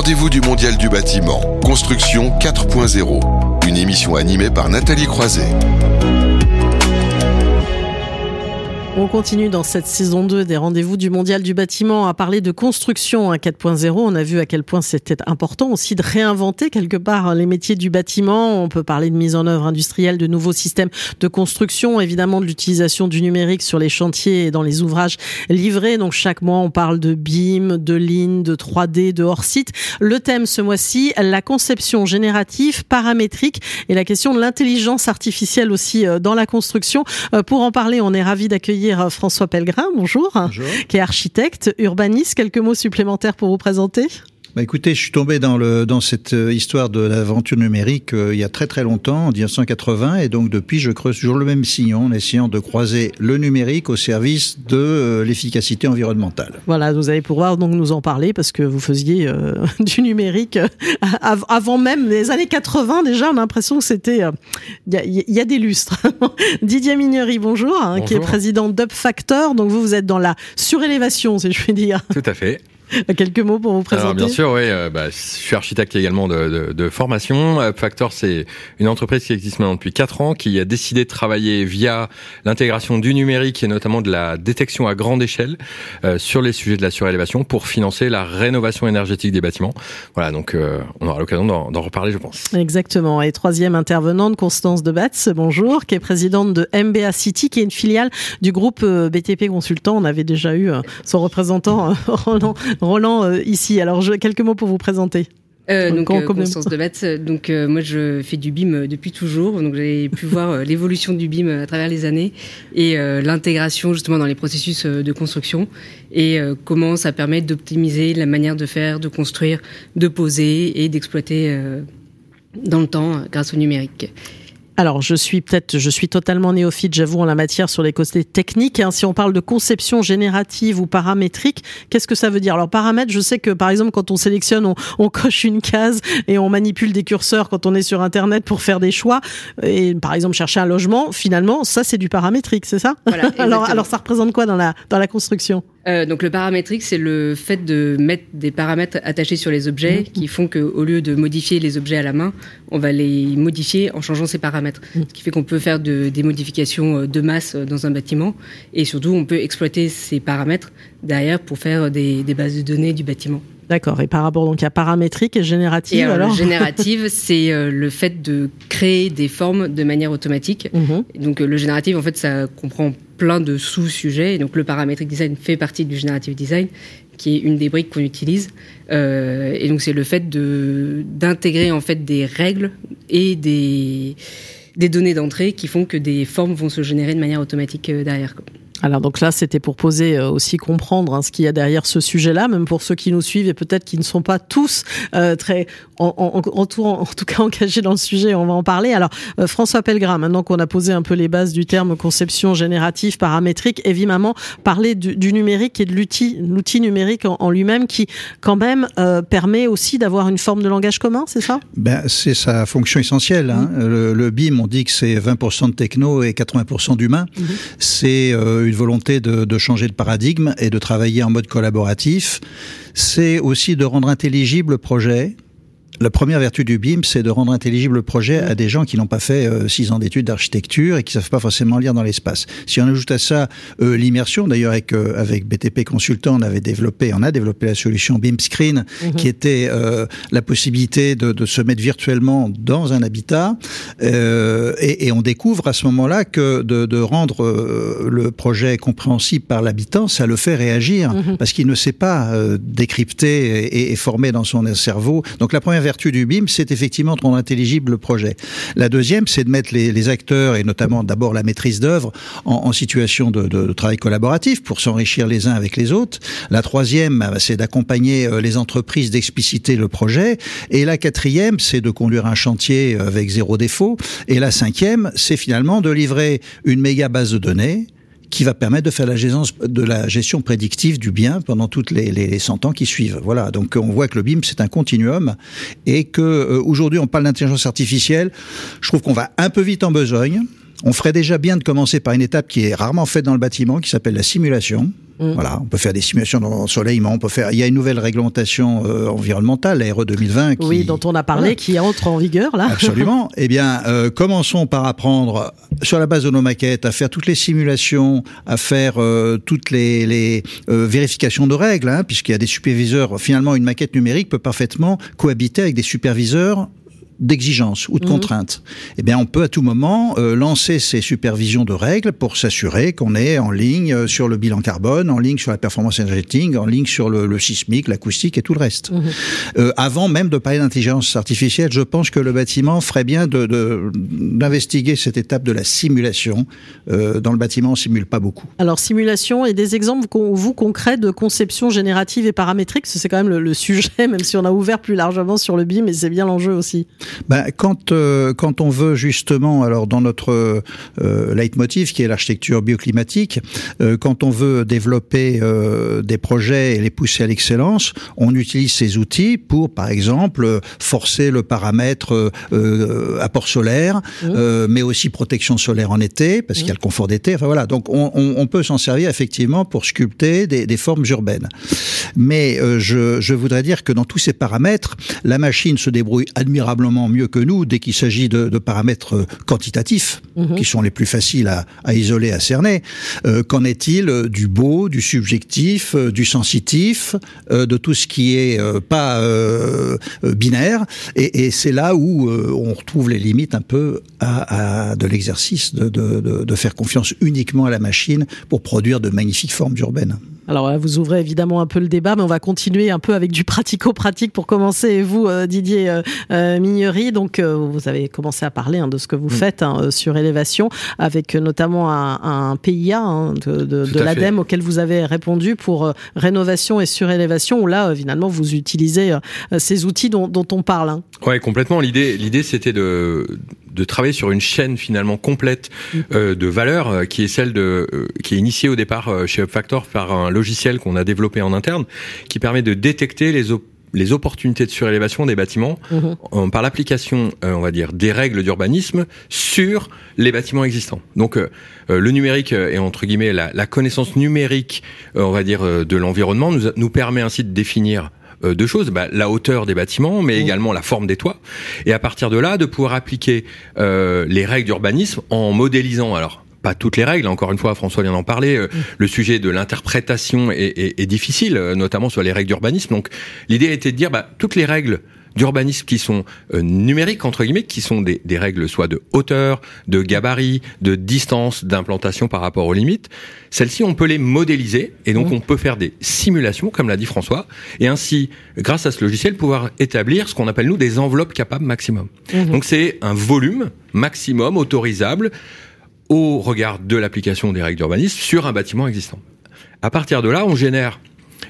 rendez-vous du Mondial du bâtiment, Construction 4.0, une émission animée par Nathalie Croiset. On continue dans cette saison 2 des rendez-vous du Mondial du bâtiment à parler de construction à 4.0. On a vu à quel point c'était important aussi de réinventer quelque part les métiers du bâtiment. On peut parler de mise en œuvre industrielle, de nouveaux systèmes de construction, évidemment de l'utilisation du numérique sur les chantiers et dans les ouvrages livrés. Donc chaque mois, on parle de BIM, de Lean, de 3D, de hors-site. Le thème ce mois-ci, la conception générative, paramétrique et la question de l'intelligence artificielle aussi euh, dans la construction. Euh, pour en parler, on est ravi d'accueillir euh, François Pellegrin, bonjour, bonjour, qui est architecte, urbaniste. Quelques mots supplémentaires pour vous présenter? Bah écoutez, je suis tombé dans, le, dans cette euh, histoire de l'aventure numérique euh, il y a très très longtemps, en 1980, et donc depuis, je creuse toujours le même sillon en essayant de croiser le numérique au service de euh, l'efficacité environnementale. Voilà, vous allez pouvoir donc nous en parler parce que vous faisiez du numérique avant même les années 80 déjà. On a l'impression que c'était il y, a des lustres. Didier Mignery, bonjour, hein, qui est président d'UpFactor. Donc vous, vous êtes dans la surélévation, si je puis dire. Tout à fait. Quelques mots pour vous présenter. Alors, bien sûr, oui. Euh, bah, je suis architecte également de, de, de formation. Factor, c'est une entreprise qui existe maintenant depuis 4 ans, qui a décidé de travailler via l'intégration du numérique et notamment de la détection à grande échelle euh, sur les sujets de la surélévation pour financer la rénovation énergétique des bâtiments. Voilà, donc euh, on aura l'occasion d'en reparler, je pense. Exactement. Et troisième intervenante, Constance Debatz, bonjour, qui est présidente de MBA City, qui est une filiale du groupe BTP Consultant. On avait déjà eu son représentant, Roland Roland, euh, ici. Alors, je, quelques mots pour vous présenter. Euh, donc, euh, Constance de Donc, euh, moi, je fais du BIM depuis toujours. Donc, j'ai pu voir l'évolution du BIM à travers les années et l'intégration justement dans les processus de construction et comment ça permet d'optimiser la manière de faire, de construire, de poser et d'exploiter dans le temps grâce au numérique. Alors, je suis peut-être, je suis totalement néophyte, j'avoue, en la matière sur les côtés techniques. Hein. Si on parle de conception générative ou paramétrique, qu'est-ce que ça veut dire? Alors, paramètre, je sais que par exemple, quand on sélectionne, on, on, coche une case et on manipule des curseurs quand on est sur Internet pour faire des choix. Et par exemple, chercher un logement, finalement, ça, c'est du paramétrique, c'est ça? Voilà, alors, alors, ça représente quoi dans la, dans la construction? Euh, donc le paramétrique, c'est le fait de mettre des paramètres attachés sur les objets mmh. qui font qu'au lieu de modifier les objets à la main, on va les modifier en changeant ces paramètres. Mmh. Ce qui fait qu'on peut faire de, des modifications euh, de masse euh, dans un bâtiment et surtout on peut exploiter ces paramètres derrière pour faire des, des bases de données du bâtiment. D'accord. Et par rapport donc à paramétrique et générative, alors, Générative, c'est le fait de créer des formes de manière automatique. Mmh. Donc le génératif, en fait, ça comprend plein de sous-sujets. Donc le parametric design fait partie du generative design, qui est une des briques qu'on utilise. Euh, et donc c'est le fait de d'intégrer en fait des règles et des des données d'entrée qui font que des formes vont se générer de manière automatique euh, derrière. Alors donc là, c'était pour poser euh, aussi comprendre hein, ce qu'il y a derrière ce sujet-là, même pour ceux qui nous suivent et peut-être qui ne sont pas tous euh, très en, en, en, tout, en, tout, cas engagés dans le sujet. On va en parler. Alors euh, François Pellegrin, maintenant qu'on a posé un peu les bases du terme conception générative paramétrique, évidemment parler du, du numérique et de l'outil, l'outil numérique en, lui-même qui quand même permet aussi d'avoir une forme de langage commun, c'est ça? Ben c'est sa fonction essentielle. Hein. Mmh. Le, le, BIM, on dit que c'est 20% de techno et 80% d'humain. Mmh. C'est une volonté de, de, changer de paradigme et de travailler en mode collaboratif. C'est aussi de rendre intelligible le projet, la première vertu du BIM, c'est de rendre intelligible le projet à des gens qui n'ont pas fait euh, six ans d'études d'architecture et qui savent pas forcément lire dans l'espace. Si on ajoute à ça euh, l'immersion, d'ailleurs avec euh, avec BTP Consultant, on avait développé, on a développé la solution BIM Screen, mhm. qui était la possibilité de, de, se mettre virtuellement dans un habitat, et, et, on découvre à ce moment-là que de, de rendre le projet compréhensible par l'habitant, ça le fait réagir mhm. parce qu'il ne sait pas décrypter et, et, former dans son cerveau. Donc la première vertu du BIM, c'est effectivement de rendre intelligible le projet. La deuxième, c'est de mettre les, acteurs, et notamment d'abord la maîtrise d'œuvre, en, situation de, de, travail collaboratif pour s'enrichir les uns avec les autres. La troisième, bah, c'est d'accompagner euh, les entreprises d'expliciter le projet. Et la quatrième, c'est de conduire un chantier avec zéro défaut. Et la cinquième, c'est finalement de livrer une méga base de données qui va permettre de faire la gestion, de la gestion prédictive du bien pendant toutes les, les 100 ans qui suivent. Voilà, donc on voit que le BIM, c'est un continuum et que euh, aujourd'hui on parle d'intelligence artificielle. Je trouve qu'on va un peu vite en besogne on ferait déjà bien de commencer par une étape qui est rarement faite dans le bâtiment, qui s'appelle la simulation. Mm. Voilà, on peut faire des simulations dans l'ensoleillement, on peut faire. Il y a une nouvelle réglementation euh, environnementale, la RE 2020, qui, oui, dont on a parlé, qui entre en vigueur là. Absolument. eh bien, euh, commençons par apprendre sur la base de nos maquettes à faire toutes les simulations, à faire euh, toutes les, les vérifications de règles, hein, puisqu'il y a des superviseurs. Finalement, une maquette numérique peut parfaitement cohabiter avec des superviseurs d'exigence ou de mhm. contrainte, eh bien, on peut à tout moment euh, lancer ces supervisions de règles pour s'assurer qu'on est en ligne euh, sur le bilan carbone, en ligne sur la performance énergétique, en ligne sur le, le sismique, l'acoustique et tout le reste. Mhm. Euh, avant même de parler d'intelligence artificielle, je pense que le bâtiment ferait bien de d'investiguer cette étape de la simulation. Euh, dans le bâtiment, on simule pas beaucoup. Alors, simulation et des exemples, vous, concrets de conception générative et paramétrique, c'est quand même le, le, sujet, même si on a ouvert plus largement sur le BIM, mais c'est bien l'enjeu aussi ben, quand, euh, quand on veut justement, alors dans notre euh, leitmotiv qui est l'architecture bioclimatique, euh, quand on veut développer euh, des projets et les pousser à l'excellence, on utilise ces outils pour, par exemple, forcer le paramètre apport solaire, mmh. mais aussi protection solaire en été, parce qu'il y a le confort d'été. Enfin voilà, donc on, on, on peut s'en servir effectivement pour sculpter des, des formes urbaines. Mais je, je voudrais dire que dans tous ces paramètres, la machine se débrouille admirablement mieux que nous dès qu'il s'agit de, de, paramètres quantitatifs, mhm. qui sont les plus faciles à, à isoler, à cerner. Euh, Qu'en est-il du beau, du subjectif, euh, du sensitif, euh, de tout ce qui est euh, pas euh, binaire? Et, et c'est là où on retrouve les limites un peu à, à de l'exercice de, de, de faire confiance uniquement à la machine pour produire de magnifiques formes urbaines. Alors vous ouvrez évidemment un peu le débat, mais on va continuer un peu avec du pratico-pratique pour commencer. Et vous, euh, Didier euh, euh, Mignery, donc vous avez commencé à parler hein, de ce que vous mm. faites hein, sur élévation, avec notamment un, un PIA hein, de, de, de l'ADEME auquel vous avez répondu pour rénovation et surélévation, où là, finalement, vous utilisez ces outils dont, dont on parle. Ouais, complètement. L'idée, l'idée, c'était de de travailler sur une chaîne finalement complète mm. euh, de valeur euh, qui est celle de euh, qui est initiée au départ euh, chez UpFactor par un logiciel qu'on a développé en interne qui permet de détecter les les opportunités de surélévation des bâtiments mm-hmm. par l'application, on va dire, des règles d'urbanisme sur les bâtiments existants. Donc, le numérique et entre guillemets la, la connaissance numérique, on va dire, de l'environnement nous, nous permet ainsi de définir euh, deux choses bah, la hauteur des bâtiments, mais mmh. également la forme des toits. Et à partir de là, de pouvoir appliquer euh, les règles d'urbanisme en modélisant alors pas toutes les règles. Encore une fois, François vient d'en parler. Euh, mmh. Le sujet de l'interprétation est, est, est, difficile, notamment sur les règles d'urbanisme. Donc, l'idée était de dire, bah, toutes les règles d'urbanisme qui sont euh, numériques entre guillemets, qui sont des, des, règles soit de hauteur, de gabarit, de distance, d'implantation par rapport aux limites. Celles-ci, on peut les modéliser et donc mmh. on peut faire des simulations, comme l'a dit François, et ainsi, grâce à ce logiciel, pouvoir établir ce qu'on appelle nous des enveloppes capables maximum. Mmh. Donc c'est un volume maximum autorisable au regard de l'application des règles d'urbanisme sur un bâtiment existant. À partir de là, on génère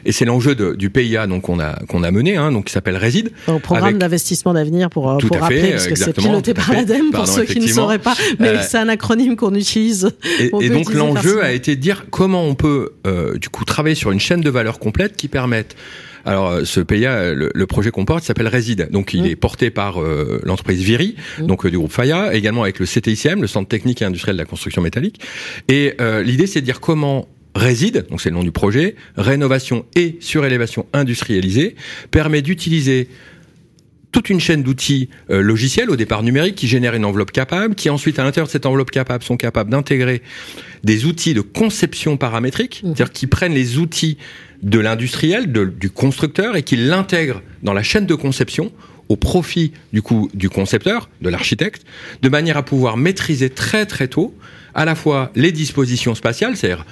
et c'est l'enjeu du PIA donc qu'on a qu'on a mené, hein, donc qui s'appelle Réside. Au programme d'investissement d'avenir pour, pour rappeler, parce que c'est piloté par l'ADEME pour ceux qui ne sauraient pas, mais euh, c'est un acronyme qu'on utilise. Et, et donc l'enjeu a été de dire comment on peut euh, du coup travailler sur une chaîne de valeur complète qui permette alors, euh, ce PIA, le, le projet qu'on porte s'appelle Réside. Donc, il mmh. est porté par euh, l'entreprise Viri, mmh. donc euh, du groupe Faya, également avec le CTICM, le Centre technique et industriel de la construction métallique. Et l'idée, c'est de dire comment Réside, donc c'est le nom du projet, rénovation et surélévation industrialisée, permet d'utiliser toute une chaîne d'outils euh, logiciels au départ numériques qui génèrent une enveloppe capable, qui ensuite à l'intérieur de cette enveloppe capable sont capables d'intégrer des outils de conception paramétrique, mmh. c'est-à-dire qui prennent les outils de l'industriel, du constructeur et qui l'intègrent dans la chaîne de conception au profit du coup du concepteur, de l'architecte, de manière à pouvoir maîtriser très très tôt à la fois les dispositions spatiales, c'est-à-dire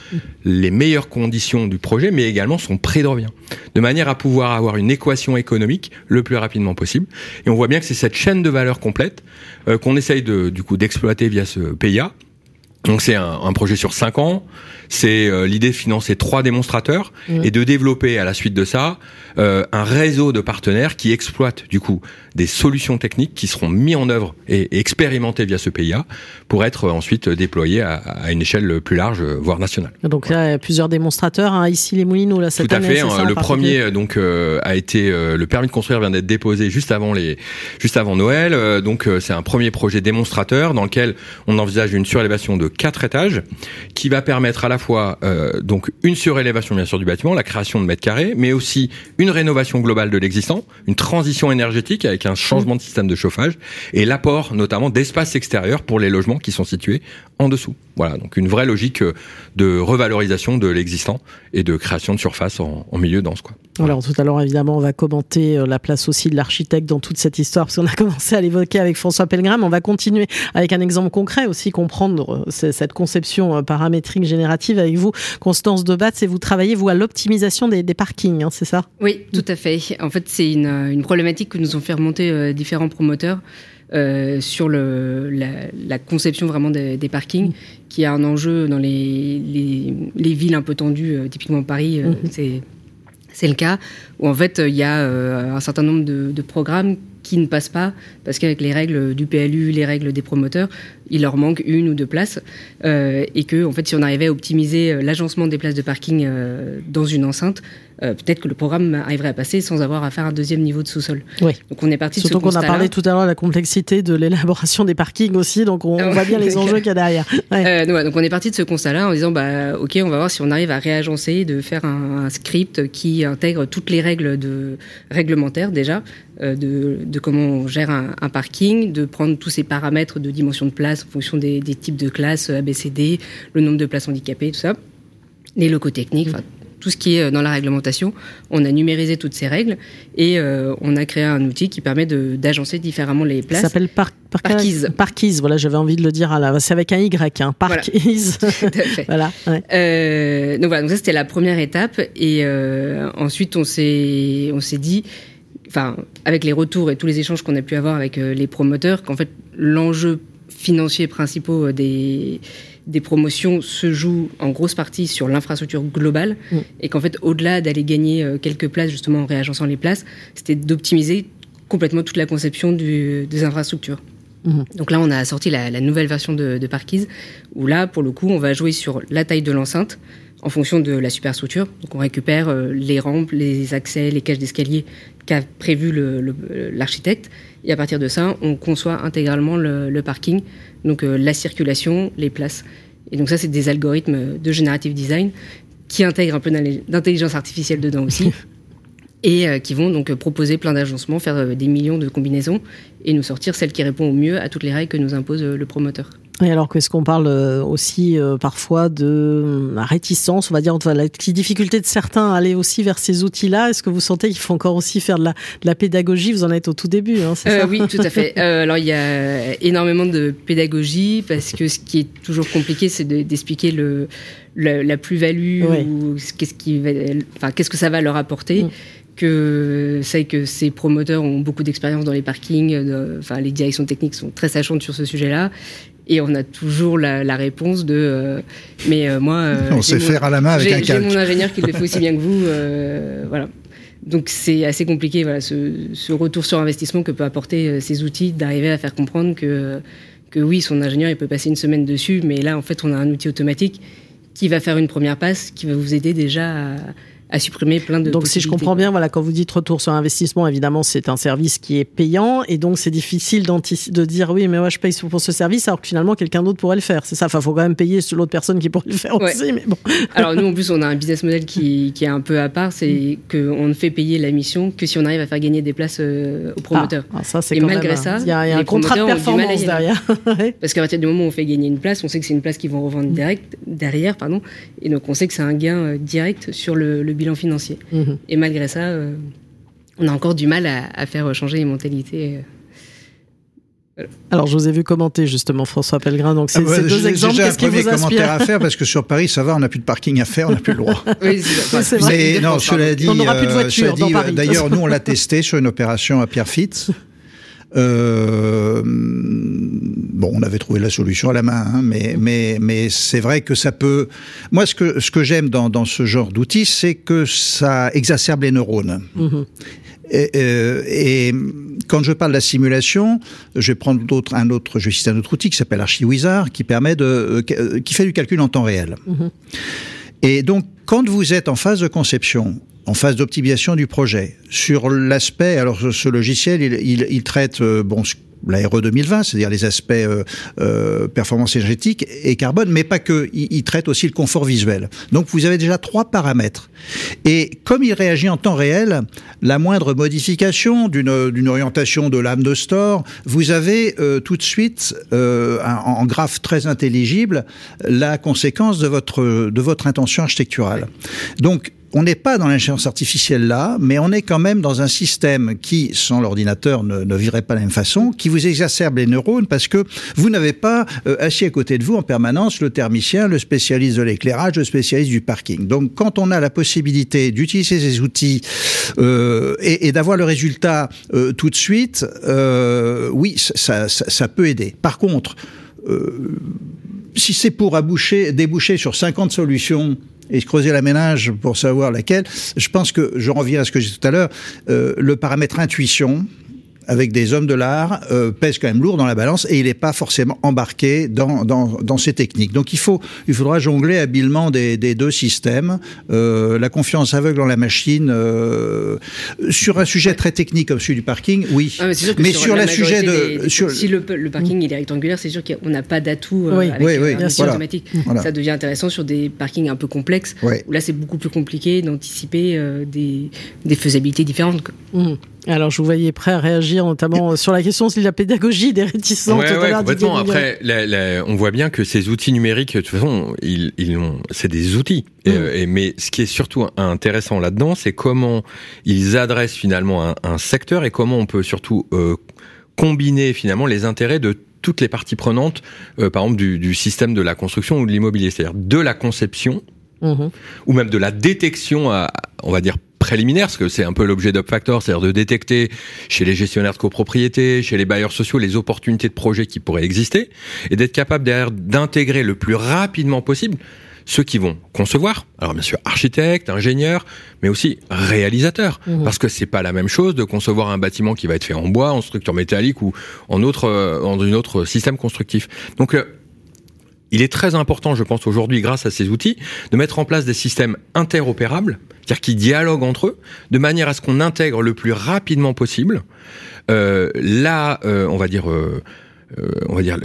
les meilleures conditions du projet, mais également son prix de revient, de manière à pouvoir avoir une équation économique le plus rapidement possible. Et on voit bien que c'est cette chaîne de valeur complète euh, qu'on essaye de, du coup d'exploiter via ce PIA Donc c'est un, un, projet sur cinq ans. C'est euh, l'idée de financer trois démonstrateurs mmh. et de développer à la suite de ça euh, un réseau de partenaires qui exploitent du coup des solutions techniques qui seront mis en œuvre et, expérimentées via ce PIA pour être ensuite déployées à, à, une échelle plus large, voire nationale. Donc là, il y a plusieurs démonstrateurs hein, ici les Moulineaux là cette Tout à année. fait. Ça, le premier donc euh, a été le permis de construire vient d'être déposé juste avant les juste avant Noël. donc c'est un premier projet démonstrateur dans lequel on envisage une surélévation de quatre étages qui va permettre à la fois euh, donc une surélévation bien sûr du bâtiment, la création de mètres carrés, mais aussi une rénovation globale de l'existant, une transition énergétique avec un changement de système de chauffage et l'apport notamment d'espaces extérieurs pour les logements qui sont situés en dessous. Voilà, donc une vraie logique de revalorisation de l'existant et de création de surface en, en milieu dense. Quoi. Alors tout à l'heure, évidemment, on va commenter la place aussi de l'architecte dans toute cette histoire, parce qu'on a commencé à l'évoquer avec François Pellegrim. On va continuer avec un exemple concret aussi, comprendre cette conception paramétrique générative avec vous, Constance Debatz, et vous travaillez, vous, à l'optimisation des, des, parkings, hein, c'est ça? Oui, tout à fait. En fait, c'est une, une, problématique que nous ont fait remonter euh, différents promoteurs. Euh, sur le, la, la, conception vraiment des, des, parkings, qui a un enjeu dans les, les, les villes un peu tendues, euh, typiquement Paris, euh, mmh. c'est c'est le cas où en fait il y a un certain nombre de, de, programmes qui ne passent pas parce qu'avec les règles du PLU, les règles des promoteurs, il leur manque une ou deux places et que en fait si on arrivait à optimiser l'agencement des places de parking dans une enceinte, euh, peut-être que le programme arriverait à passer sans avoir à faire un deuxième niveau de sous-sol. Oui. Donc on est parti Surtout de qu'on a parlé tout à l'heure de la complexité de l'élaboration des parkings aussi, donc on, on voit bien les enjeux qu'il y a derrière. Ouais. donc, donc on est parti de ce constat-là en disant bah ok on va voir si on arrive à réagencer, de faire un, un script qui intègre toutes les règles de réglementaires déjà euh, de, de, comment on gère un, un, parking, de prendre tous ces paramètres de dimension de place en fonction des, des types de classes ABCD, le nombre de places handicapées, tout ça, les locaux techniques, enfin tout ce qui est dans la réglementation. On a numérisé toutes ces règles et euh, on a créé un outil qui permet d'agencer différemment les places. Ça s'appelle par, par, voilà, j'avais envie de le dire. C'est avec un Y, hein, Parkise. Voilà. voilà ouais. euh, donc voilà, donc ça c'était la première étape et euh, ensuite on s'est on s'est dit enfin, avec les retours et tous les échanges qu'on a pu avoir avec euh, les promoteurs, qu'en fait, l'enjeu financier principal des, des promotions se joue en grosse partie sur l'infrastructure globale mmh. et qu'en fait, au-delà d'aller gagner euh, quelques places, justement en réagençant les places, c'était d'optimiser complètement toute la conception du, des infrastructures. Mmh. Donc là, on a sorti la, la nouvelle version de, de Parkise, où là, pour le coup, on va jouer sur la taille de l'enceinte, en fonction de la superstructure. Donc on récupère euh, les rampes, les accès, les cages d'escalier qu'a prévu l'architecte. Et à partir de ça, on conçoit intégralement le, le parking, donc euh, la circulation, les places. Et donc ça, c'est des algorithmes de generative design qui intègrent un peu d'intelligence artificielle dedans aussi. et euh, qui vont donc proposer plein d'agencements, faire euh, des millions de combinaisons et nous sortir celle qui répond au mieux à toutes les règles que nous impose euh, le promoteur. Et alors qu'est-ce qu'on parle aussi euh, parfois de la réticence, on va dire, enfin, la difficulté de certains à aller aussi vers ces outils-là. Est-ce que vous sentez qu'il faut encore aussi faire de la, de la pédagogie? Vous en êtes au tout début, hein, c'est euh, ça? Oui, tout à fait. euh, alors il y a énormément de pédagogie parce que ce qui est toujours compliqué, c'est d'expliquer le, le, la plus-value ou qu'est-ce qui, va- enfin qu'est-ce que ça va leur apporter. Mm. que c'est que ces promoteurs ont beaucoup d'expérience dans les parkings, de- enfin les directions techniques sont très sachantes sur ce sujet-là. Et on a toujours la, la réponse de euh, mais euh, moi euh, On j'ai sait mon- faire à la main avec j'ai- un J'ai calque. mon ingénieur qui le fait aussi bien que vous, voilà. Donc c'est assez compliqué, voilà, ce, ce retour sur investissement que peut apporter ces outils, d'arriver à faire comprendre que que oui, son ingénieur il peut passer une semaine dessus, mais là en fait on a un outil automatique qui va faire une première passe, qui va vous aider déjà à, à supprimer plein de Donc si je comprends bien, voilà, quand vous dites retour sur investissement, évidemment, c'est un service qui est payant et donc c'est difficile de dire oui, mais moi je paye pour ce service alors que finalement quelqu'un d'autre pourrait le faire. C'est ça. Enfin, faut quand même payer l'autre personne qui pourrait le faire Ouais. aussi. Mais bon. Alors nous en plus on a un business model qui, qui est un peu à part, c'est qu'on ne fait payer la mission que si on arrive à faire gagner des places euh, aux promoteurs. Ah, ça c'est Et quand malgré même, ça, il y y a un contrat de performance derrière. Parce qu'à partir du moment où on fait gagner une place, on sait que c'est une place qu'ils vont revendre direct, derrière, pardon, et donc on sait que c'est un gain euh, direct sur le, le bilan financier. Mhm. Et malgré ça, euh, on a encore du mal à, à faire changer les mentalités. euh. Alors je vous ai vu commenter justement François Pellegrin. Donc c'est Ah bah, ces deux j'ai- exemples, j'ai déjà un qu'est-ce qui premier vous commentaire inspire à faire parce que sur Paris, ça va, on n'a plus de parking à faire, on n'a plus le droit. Oui, c'est vrai. Mais non, cela dit, On n'aura plus de euh, voiture. D'ailleurs, nous, on l'a testé sur une opération à Pierrefitte. Euh, bon, on avait trouvé la solution à la main, hein, mais mais mais c'est vrai que ça peut. Moi, ce que ce que j'aime dans dans ce genre d'outils, c'est que ça exacerbe les neurones. Et, euh, et, quand je parle de la simulation, je vais prendre d'autres, un autre, je vais citer un autre outil qui s'appelle ArchiWizard, qui permet de, euh, qui fait du calcul en temps réel. Mm-hmm. Et donc, quand vous êtes en phase de conception, en phase d'optimisation du projet, sur l'aspect, alors ce logiciel, il, il, il traite euh, bon la RE 2020, c'est-à-dire les aspects euh, euh, performance énergétique et carbone, mais pas que. Il, traite aussi le confort visuel. Donc vous avez déjà trois paramètres. Et comme il réagit en temps réel, la moindre modification d'une orientation de l'âme de store, vous avez euh, tout de suite euh, en graphe très intelligible la conséquence de votre de votre intention architecturale. Donc on n'est pas dans l'ingénieur artificielle là, mais on est quand même dans un système qui, sans l'ordinateur, ne, virait pas de la même façon, qui vous exacerbe les neurones parce que vous n'avez pas euh, assis à côté de vous en permanence le thermicien, le spécialiste de l'éclairage, le spécialiste du parking. Donc, quand on a la possibilité d'utiliser ces outils euh, et, et d'avoir le résultat euh, tout de suite, euh, oui, ça, ça, ça, peut aider. Par contre, euh, si c'est pour aboucher, déboucher sur 50 solutions et creuser la ménage pour savoir laquelle. Je pense que, je reviens à ce que j'ai dit tout à l'heure, euh, le paramètre intuition, avec des hommes de l'art euh, pèse quand même lourd dans la balance et il n'est pas forcément embarqué dans, dans, dans, ces techniques. Donc il faut, il faudra jongler habilement des, des deux systèmes. Euh, la confiance aveugle en la machine euh, sur un sujet très technique comme celui du parking, oui. Ah, mais, mais sur, sur le sujet de, sur... si le, le parking il est rectangulaire, c'est sûr qu'on n'a pas d'atout euh, oui. avec oui, oui, un voilà. automatique. Voilà. Ça devient intéressant sur des parkings un peu complexes oui. où là c'est beaucoup plus compliqué d'anticiper euh, des, des faisabilités différentes. Quoi. Mmh. Alors, je vous voyais prêt à réagir, notamment sur la question de la pédagogie des réticents. Ouais, ouais, complètement. Après, la, la, on voit bien que ces outils numériques, de toute façon, ils, ils ont, c'est des outils. Mmh. Et, mais ce qui est surtout intéressant là-dedans, c'est comment ils adressent finalement un, un, secteur et comment on peut surtout euh, combiner finalement les intérêts de toutes les parties prenantes, euh, par exemple du, du, système de la construction ou de l'immobilier, c'est-à-dire de la conception mmh. ou même de la détection, à, on va dire préliminaire, parce que c'est un peu l'objet d'UpFactor, c'est-à-dire de détecter chez les gestionnaires de copropriété, chez les bailleurs sociaux, les opportunités de projets qui pourraient exister, et d'être capable derrière d'intégrer le plus rapidement possible ceux qui vont concevoir, alors bien sûr architectes, ingénieurs, mais aussi réalisateurs, mmh. parce que c'est pas la même chose de concevoir un bâtiment qui va être fait en bois, en structure métallique ou en autre, euh, en une autre système constructif. Donc euh, il est très important, je pense, aujourd'hui, grâce à ces outils, de mettre en place des systèmes interopérables, c'est-à-dire qui dialoguent entre eux, de manière à ce qu'on intègre le plus rapidement possible euh, euh, on va dire, euh, on va dire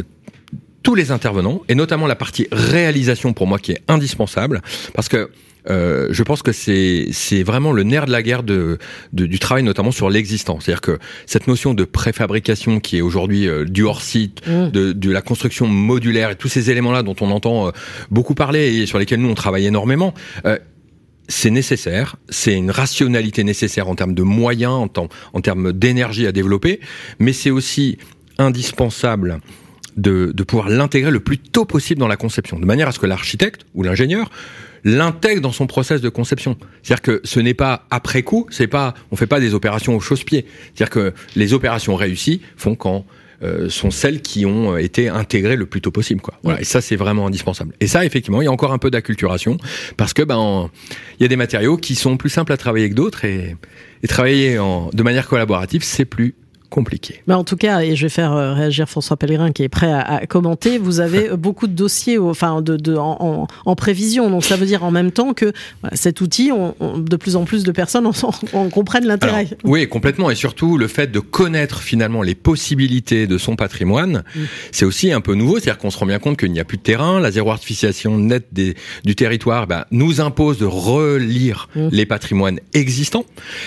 tous les intervenants, et notamment la partie réalisation pour moi qui est indispensable, parce que euh, je pense que c'est c'est vraiment le nerf de la guerre de, de du travail, notamment sur l'existant. C'est-à-dire que cette notion de préfabrication qui est aujourd'hui euh, du hors site, mmh. de, de la construction modulaire et tous ces éléments-là dont on entend euh, beaucoup parler et sur lesquels nous on travaille énormément. Euh, c'est nécessaire, c'est une rationalité nécessaire en termes de moyens, en, temps, en termes d'énergie à développer, mais c'est aussi indispensable de, de pouvoir l'intégrer le plus tôt possible dans la conception, de manière à ce que l'architecte ou l'ingénieur l'intègre dans son process de conception. C'est-à-dire que ce n'est pas après coup, c'est pas, on fait pas des opérations au chausse-pied. C'est-à-dire que les opérations réussies font quand euh, sont celles qui ont été intégrées le plus tôt possible. Quoi. Voilà, et ça, c'est vraiment indispensable. Et ça, effectivement, il y a encore un peu d'acculturation parce que ben, il y a des matériaux qui sont plus simples à travailler que d'autres et, et travailler en, de manière collaborative, c'est plus compliqué. Mais en tout cas, et je vais faire euh, réagir François Pellegrin qui est prêt à, à commenter, vous avez beaucoup de dossiers enfin, de, de en, en, prévision. Donc ça veut dire en même temps que voilà, cet outil, on, on, de plus en plus de personnes en, en comprennent l'intérêt. Oui, complètement. Et surtout, le fait de connaître finalement les possibilités de son patrimoine, mmh. c'est aussi un peu nouveau. C'est-à-dire qu'on se rend bien compte qu'il n'y a plus de terrain. La zéro artificialisation nette des, du territoire ben, nous impose de relire mmh. les patrimoines existants.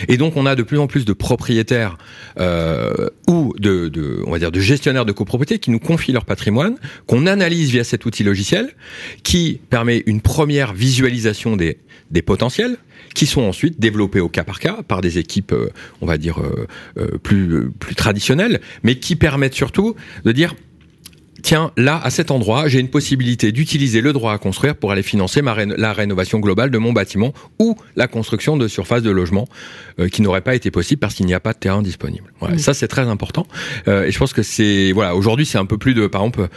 Et donc, on a de plus en plus de propriétaires euh, euh, ou de, on va dire, de gestionnaires de copropriété qui nous confient leur patrimoine, qu'on analyse via cet outil logiciel, qui permet une première visualisation des, des potentiels, qui sont ensuite développés au cas par cas par des équipes, euh, on va dire, euh, euh plus, plus traditionnelles, mais qui permettent surtout de dire tiens, là, à cet endroit, j'ai une possibilité d'utiliser le droit à construire pour aller financer ma la rénovation globale de mon bâtiment ou la construction de surfaces de logement euh, qui n'aurait pas été possible parce qu'il n'y a pas de terrain disponible. Voilà, Ça, c'est très important. Euh, et je pense que c'est voilà, aujourd'hui, c'est un peu plus de, par exemple,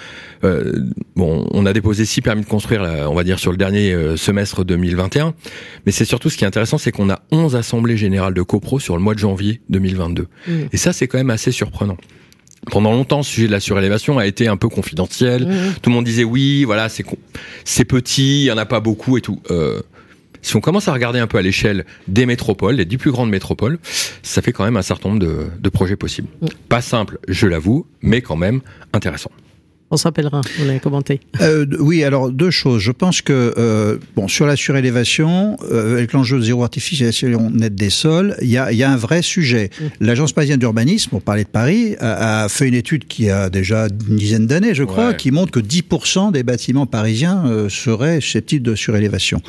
euh, bon, on a déposé six permis de construire, là, on va dire sur le dernier euh, semestre 2021, mais c'est surtout ce qui est intéressant, c'est qu'on a 11 assemblées générales de copro sur le mois de janvier 2022. Mmh. Et ça, c'est quand même assez surprenant pendant longtemps, ce sujet de la surélévation a été un peu confidentiel. Mmh. Tout le monde disait oui, voilà, c'est c'est petit, il y en a pas beaucoup et tout. Euh, si on commence à regarder un peu à l'échelle des métropoles, les dix plus grandes métropoles, ça fait quand même un certain nombre de, de projets possibles. Mmh. Pas simple, je l'avoue, mais quand même intéressant. On s'appellera, vous l'avez commenté. Euh, oui, alors deux choses. Je pense que euh, bon sur la surélévation, euh, avec l'enjeu de zéro artificialisation nette des sols, il y a, y a, un vrai sujet. Mm. L'agence parisienne d'urbanisme, pour parler de Paris, a, a, fait une étude qui a déjà une dizaine d'années, je crois, qui montre que 10% des bâtiments parisiens euh, seraient susceptibles de surélévation.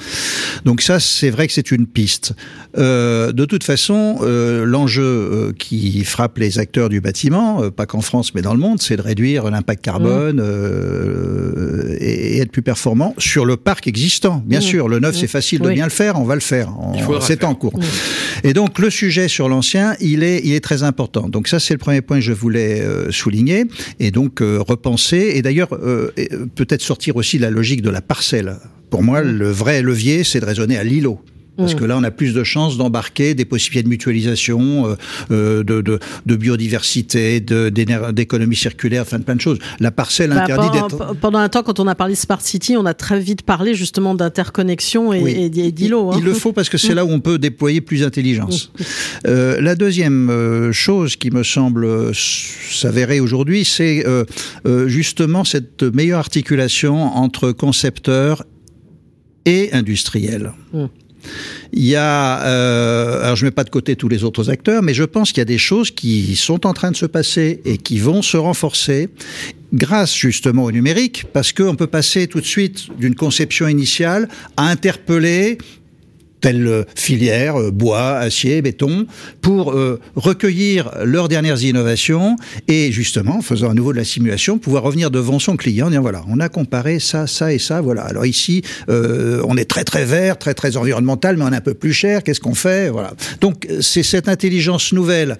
Donc ça, c'est vrai que c'est une piste. Euh, de toute façon, euh, l'enjeu qui frappe les acteurs du bâtiment, pas qu'en France mais dans le monde, c'est de réduire l'impact carbone. Mm euh, et, être plus performant sur le parc existant. Bien mmh. sûr, le neuf, c'est facile de bien le faire, on va le faire. C'est en cours. Mmh. Et donc, le sujet sur l'ancien, il est, il est très important. Donc, ça, c'est le premier point que je voulais euh, souligner. Et donc, euh, repenser. Et d'ailleurs, euh, peut-être sortir aussi de la logique de la parcelle. Pour moi, mmh. le vrai levier, c'est de raisonner à l'îlot. Parce que là, on a plus de chances d'embarquer des possibilités de mutualisation, euh, euh de, de, de, biodiversité, d'économie circulaire, enfin plein de choses. La parcelle bah, interdit d'être. Pendant un temps, quand on a parlé Smart City, on a très vite parlé justement d'interconnexion et, et d'îlots. Hein. Il le faut parce que c'est là où on peut déployer plus d'intelligence. Euh, la deuxième chose qui me semble s'avérer aujourd'hui, c'est euh, justement cette meilleure articulation entre concepteurs et industriels. Mmh. Il y a, euh, alors je mets pas de côté tous les autres acteurs, mais je pense qu'il y a des choses qui sont en train de se passer et qui vont se renforcer grâce justement au numérique, parce qu'on peut passer tout de suite d'une conception initiale à interpeller telle euh, filière, euh, bois, acier, béton, pour euh, recueillir leurs dernières innovations et justement, en faisant à nouveau de la simulation, pouvoir revenir devant son client et dire voilà, on a comparé ça, ça et ça, voilà. Alors ici, on est très très vert, très très environnemental, mais on est un peu plus cher, qu'est-ce qu'on fait Voilà. Donc c'est cette intelligence nouvelle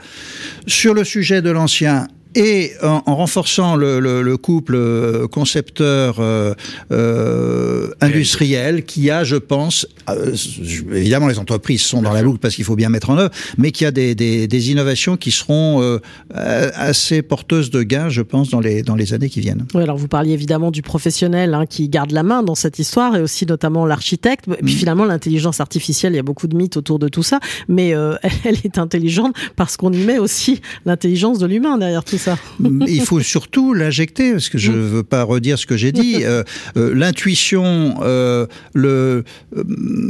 sur le sujet de l'ancien et en, renforçant le, le, le, couple euh, concepteur euh, euh, industriel qui a, je pense, euh, évidemment les entreprises sont dans la boucle parce qu'il faut bien mettre en œuvre, mais qui a des, des, des innovations qui seront assez porteuses de gains, je pense, dans les, dans les années qui viennent. Oui, alors vous parliez évidemment du professionnel hein, qui garde la main dans cette histoire et aussi notamment l'architecte. Et puis mm. finalement, l'intelligence artificielle, il y a beaucoup de mythes autour de tout ça, mais elle est intelligente parce qu'on y met aussi l'intelligence de l'humain derrière tout il faut surtout l'injecter, parce que je ne mm. veux pas redire ce que j'ai dit. Euh, euh, L'intuition, euh, le,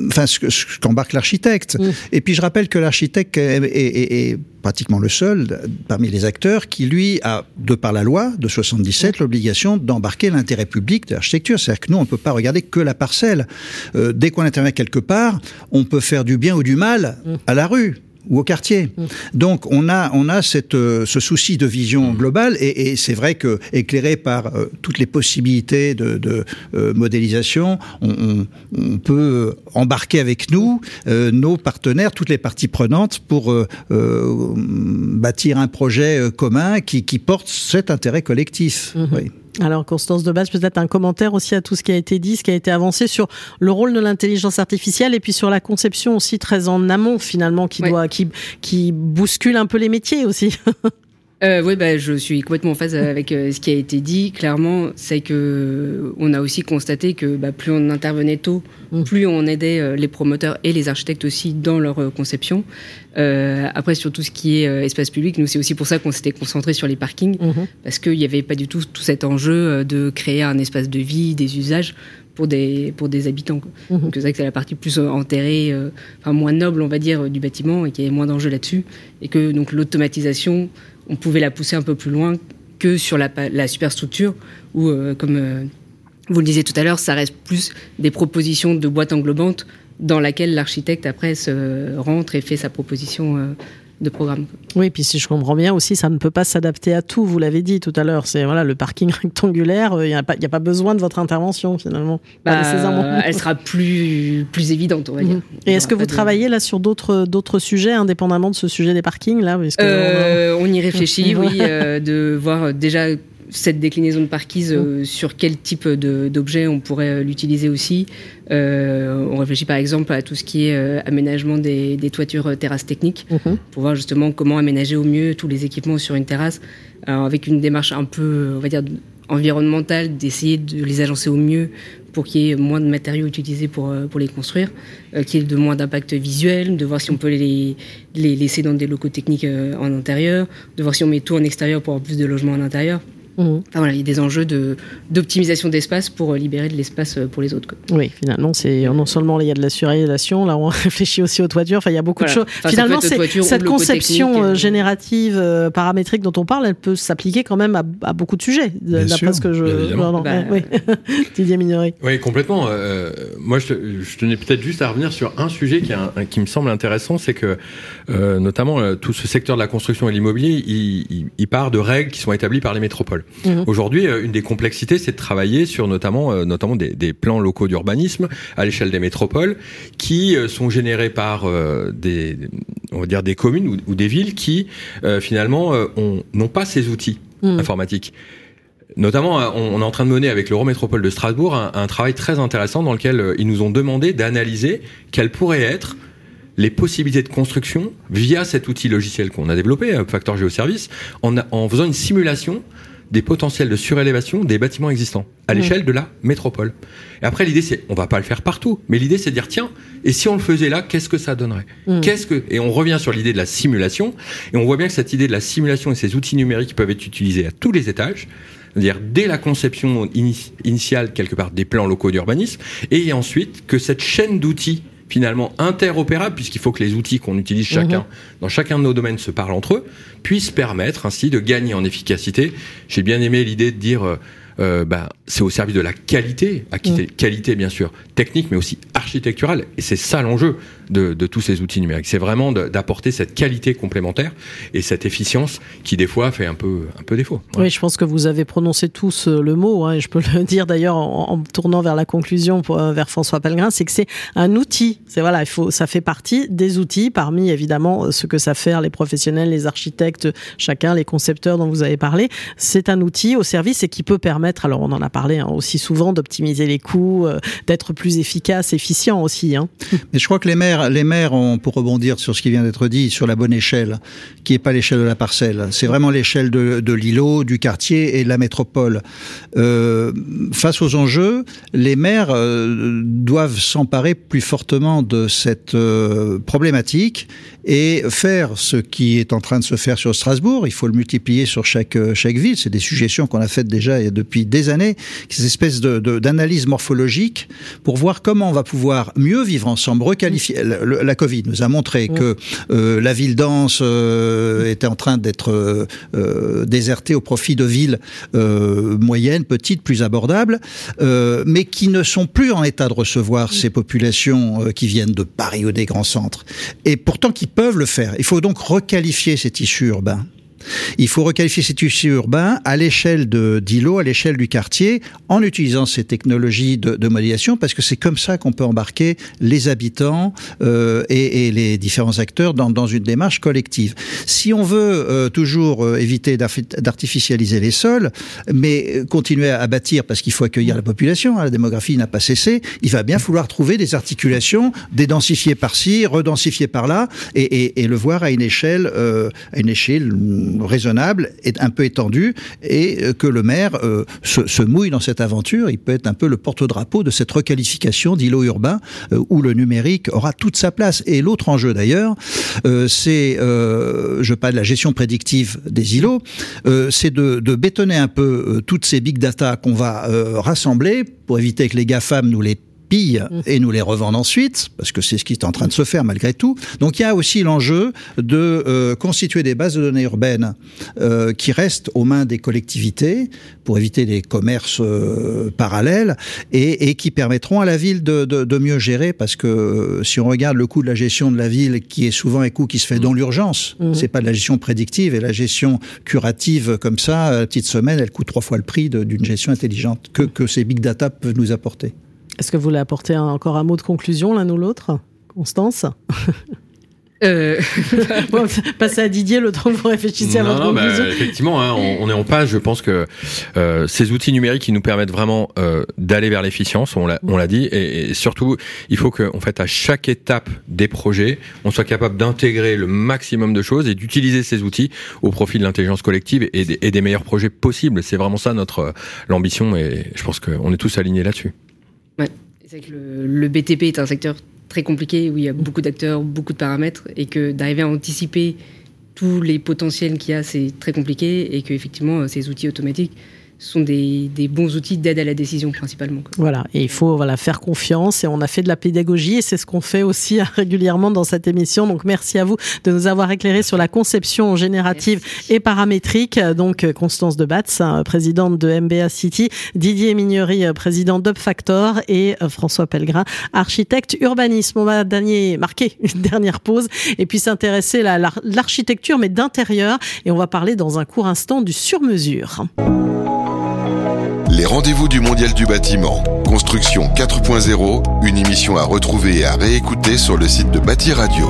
enfin, ce, qu'embarque l'architecte. Mm. Et puis je rappelle que l'architecte est, est, est, pratiquement le seul parmi les acteurs qui, lui, a, de par la loi de 77, mm. l'obligation d'embarquer l'intérêt public de l'architecture. C'est-à-dire que nous, on ne peut pas regarder que la parcelle. Euh, dès qu'on intervient quelque part, on peut faire du bien ou du mal à la rue ou au quartier. Mm. Donc on a on a cette euh, ce souci de vision mm. globale et, et c'est vrai que éclairé par euh, toutes les possibilités de, de euh, modélisation, on, on, on, peut embarquer avec nous nos partenaires, toutes les parties prenantes pour bâtir un projet commun qui, qui porte cet intérêt collectif. Mm-hmm. Oui. Alors Constance de base, peut-être un commentaire aussi à tout ce qui a été dit, ce qui a été avancé sur le rôle de l'intelligence artificielle et puis sur la conception aussi très en amont finalement qui doit qui qui bouscule un peu les métiers aussi. Euh, oui, bah, je suis complètement en phase avec euh, ce qui a été dit. Clairement, c'est que on a aussi constaté que bah, plus on intervenait tôt, mm. plus on aidait euh, les promoteurs et les architectes aussi dans leur euh, conception. Euh, après, sur tout ce qui est espace public, nous c'est aussi pour ça qu'on s'était concentré sur les parkings, mm-hmm. parce qu'il n'y avait pas du tout tout cet enjeu de créer un espace de vie, des usages pour des pour des habitants. Mm-hmm. Donc c'est vrai que c'est la partie plus enterrée, enfin moins noble, on va dire, du bâtiment et qu'il y avait moins d'enjeux là-dessus, et que donc l'automatisation on pouvait la pousser un peu plus loin que sur la, superstructure, où, euh, comme euh, vous le disiez tout à l'heure, ça reste plus des propositions de boîte englobante dans laquelle l'architecte après se rentre et fait sa proposition de programme. Oui, puis si je comprends bien aussi, ça ne peut pas s'adapter à tout. Vous l'avez dit tout à l'heure, c'est voilà le parking rectangulaire. Il n'y a, a, pas besoin de votre intervention finalement. Bah, elle sera plus plus évidente, on va dire. Mhm. Et est-ce que vous travaillez là sur d'autres d'autres sujets indépendamment de ce sujet des parkings là euh, on, y réfléchit, oui, euh, de voir déjà cette déclinaison de parquise, euh, sur quel type d'objet on pourrait l'utiliser aussi. on réfléchit par exemple à tout ce qui est aménagement des, toitures terrasses techniques, mhm. pour voir justement comment aménager au mieux tous les équipements sur une terrasse, avec une démarche un peu, on va dire, environnementale, d'essayer de les agencer au mieux pour qu'il y ait moins de matériaux utilisés pour, euh, pour les construire, euh, qu'il y ait de moins d'impact visuel, de voir si on peut les, les laisser dans des locaux techniques euh, en intérieur, de voir si on met tout en extérieur pour avoir plus de logements en intérieur. Mhm. voilà, il y a des enjeux d'optimisation d'espace pour euh, libérer de l'espace euh, pour les autres. Oui, finalement, c'est non seulement il y a de la surélation, là on réfléchit aussi aux toitures. Enfin, il y a beaucoup de choses. finalement, cette conception euh, générative paramétrique dont on parle, elle peut s'appliquer quand même à, beaucoup de sujets. D'après ce que je. Bah, oui. Didier. Oui, complètement. moi, je, tenais peut-être juste à revenir sur un sujet qui, qui me semble intéressant, c'est que notamment tout ce secteur de la construction et l'immobilier, il, il part de règles qui sont établies par les métropoles. Mhm. Aujourd'hui, euh, une des complexités, c'est de travailler sur notamment, euh, notamment des, des plans locaux d'urbanisme à l'échelle des métropoles qui euh, sont générés par des, on va dire des communes ou, des villes qui finalement n'ont pas ces outils mhm. informatiques. Notamment, on est en train de mener avec l'Eurométropole de Strasbourg un, un, travail très intéressant dans lequel ils nous ont demandé d'analyser quelles pourraient être les possibilités de construction via cet outil logiciel qu'on a développé, Factor Geoservice, en, en faisant une simulation des potentiels de surélévation des bâtiments existants à mmh. l'échelle de la métropole. Et après, l'idée, c'est, on va pas le faire partout, mais l'idée, c'est de dire, tiens, et si on le faisait là, qu'est-ce que ça donnerait? Mmh. Qu'est-ce que Et on revient sur l'idée de la simulation, et on voit bien que cette idée de la simulation et ces outils numériques peuvent être utilisés à tous les étages, c'est-à-dire dès la conception initiale quelque part des plans locaux d'urbanisme, et ensuite que cette chaîne d'outils finalement interopérable, puisqu'il faut que les outils qu'on utilise chacun mhm. dans chacun de nos domaines se parlent entre eux, puissent permettre ainsi de gagner en efficacité. J'ai bien aimé l'idée de dire euh, euh, bah, c'est au service de la qualité, à mm. qualité bien sûr technique, mais aussi architecturale. Et c'est ça l'enjeu de, de, tous ces outils numériques. C'est vraiment d'apporter cette qualité complémentaire et cette efficience qui des fois fait un peu un peu défaut. Oui, je pense que vous avez prononcé tous euh, le mot, hein, et je peux le dire d'ailleurs en, en, tournant vers la conclusion pour, euh, vers François Pellegrin, c'est que c'est un outil. C'est voilà, il faut, ça fait partie des outils parmi évidemment ce que ça fait les professionnels, les architectes, chacun, les concepteurs dont vous avez parlé. C'est un outil au service et qui peut permettre alors on en a parlé hein, aussi souvent, d'optimiser les coûts, euh, d'être plus efficace, efficient aussi. Hein. Mais je crois que les maires, les maires ont, pour rebondir sur ce qui vient d'être dit, sur la bonne échelle, qui n'est pas l'échelle de la parcelle. C'est vraiment l'échelle de, de l'îlot, du quartier et de la métropole. Euh, face aux enjeux, les maires euh, doivent s'emparer plus fortement de cette problématique et faire ce qui est en train de se faire sur Strasbourg. Il faut le multiplier sur chaque, chaque ville. C'est des suggestions qu'on a faites déjà depuis des années, ces espèces d'analyse de, morphologique pour voir comment on va pouvoir mieux vivre ensemble, requalifier. La, Covid nous a montré que euh, la ville dense euh, était en train d'être euh, désertée au profit de villes moyennes, petites, plus abordables, mais qui ne sont plus en état de recevoir ces populations qui viennent de Paris ou des grands centres, et pourtant qui peuvent le faire. Il faut donc requalifier ces tissus urbains. Il faut requalifier ces tissus urbains à l'échelle d'îlots, à l'échelle du quartier, en utilisant ces technologies de, modélisation, parce que c'est comme ça qu'on peut embarquer les habitants euh, et, les différents acteurs dans, une démarche collective. Si on veut euh, toujours euh, éviter d'artificialiser les sols, mais continuer à bâtir parce qu'il faut accueillir la population, hein, la démographie n'a pas cessé, il va bien falloir trouver des articulations, dédensifier par-ci, redensifier par-là, et, le voir à une échelle raisonnable, est un peu étendu, et euh, que le maire euh, se, mouille dans cette aventure. Il peut être un peu le porte-drapeau de cette requalification d'îlot urbain euh, où le numérique aura toute sa place. Et l'autre enjeu d'ailleurs, c'est, je parle de la gestion prédictive des îlots, c'est de, de, bétonner un peu toutes ces big data qu'on va rassembler pour éviter que les GAFAM nous les pillent mmh. et nous les revendent ensuite, parce que c'est ce qui est en train de se faire malgré tout. Donc il y a aussi l'enjeu de euh, constituer des bases de données urbaines euh, qui restent aux mains des collectivités pour éviter les commerces euh, parallèles et, et, qui permettront à la ville de, de, de, mieux gérer, parce que si on regarde le coût de la gestion de la ville, qui est souvent un coût qui se fait dans l'urgence, mmh. c'est pas de la gestion prédictive et la gestion curative comme ça, la petite semaine, elle coûte trois fois le prix d'une gestion intelligente que, que ces big data peuvent nous apporter. Est-ce que vous voulez apporter encore un mot de conclusion l'un ou l'autre Constance? Euh... bon, passer à Didier le temps que vous réfléchissez à votre non, conclusion. Bah, effectivement, hein, on, on, est en page. Je pense que euh, ces outils numériques qui nous permettent vraiment euh, d'aller vers l'efficience, on l'a dit, et, et, surtout, il faut qu'en fait, à chaque étape des projets, on soit capable d'intégrer le maximum de choses et d'utiliser ces outils au profit de l'intelligence collective et des, et des meilleurs projets possibles. C'est vraiment ça notre l'ambition, et je pense qu'on est tous alignés là-dessus. C'est que le, le, BTP est un secteur très compliqué où il y a beaucoup d'acteurs, beaucoup de paramètres et que d'arriver à anticiper tous les potentiels qu'il y a, c'est très compliqué et qu'effectivement, ces outils automatiques sont des, des, bons outils d'aide à la décision principalement. Quoi. Voilà, et il faut voilà, faire confiance et on a fait de la pédagogie et c'est ce qu'on fait aussi régulièrement dans cette émission. Donc merci à vous de nous avoir éclairé sur la conception générative merci. et paramétrique. Donc Constance Debatz, présidente de MBA City, Didier Mignery, président d'UpFactor et François Pellegrin, architecte urbanisme. On va dernier, marquer une dernière pause et puis s'intéresser à l'architecture mais d'intérieur et on va parler dans un court instant du sur-mesure. Les rendez-vous du Mondial du bâtiment. Construction 4.0, une émission à retrouver et à réécouter sur le site de Bâti Radio.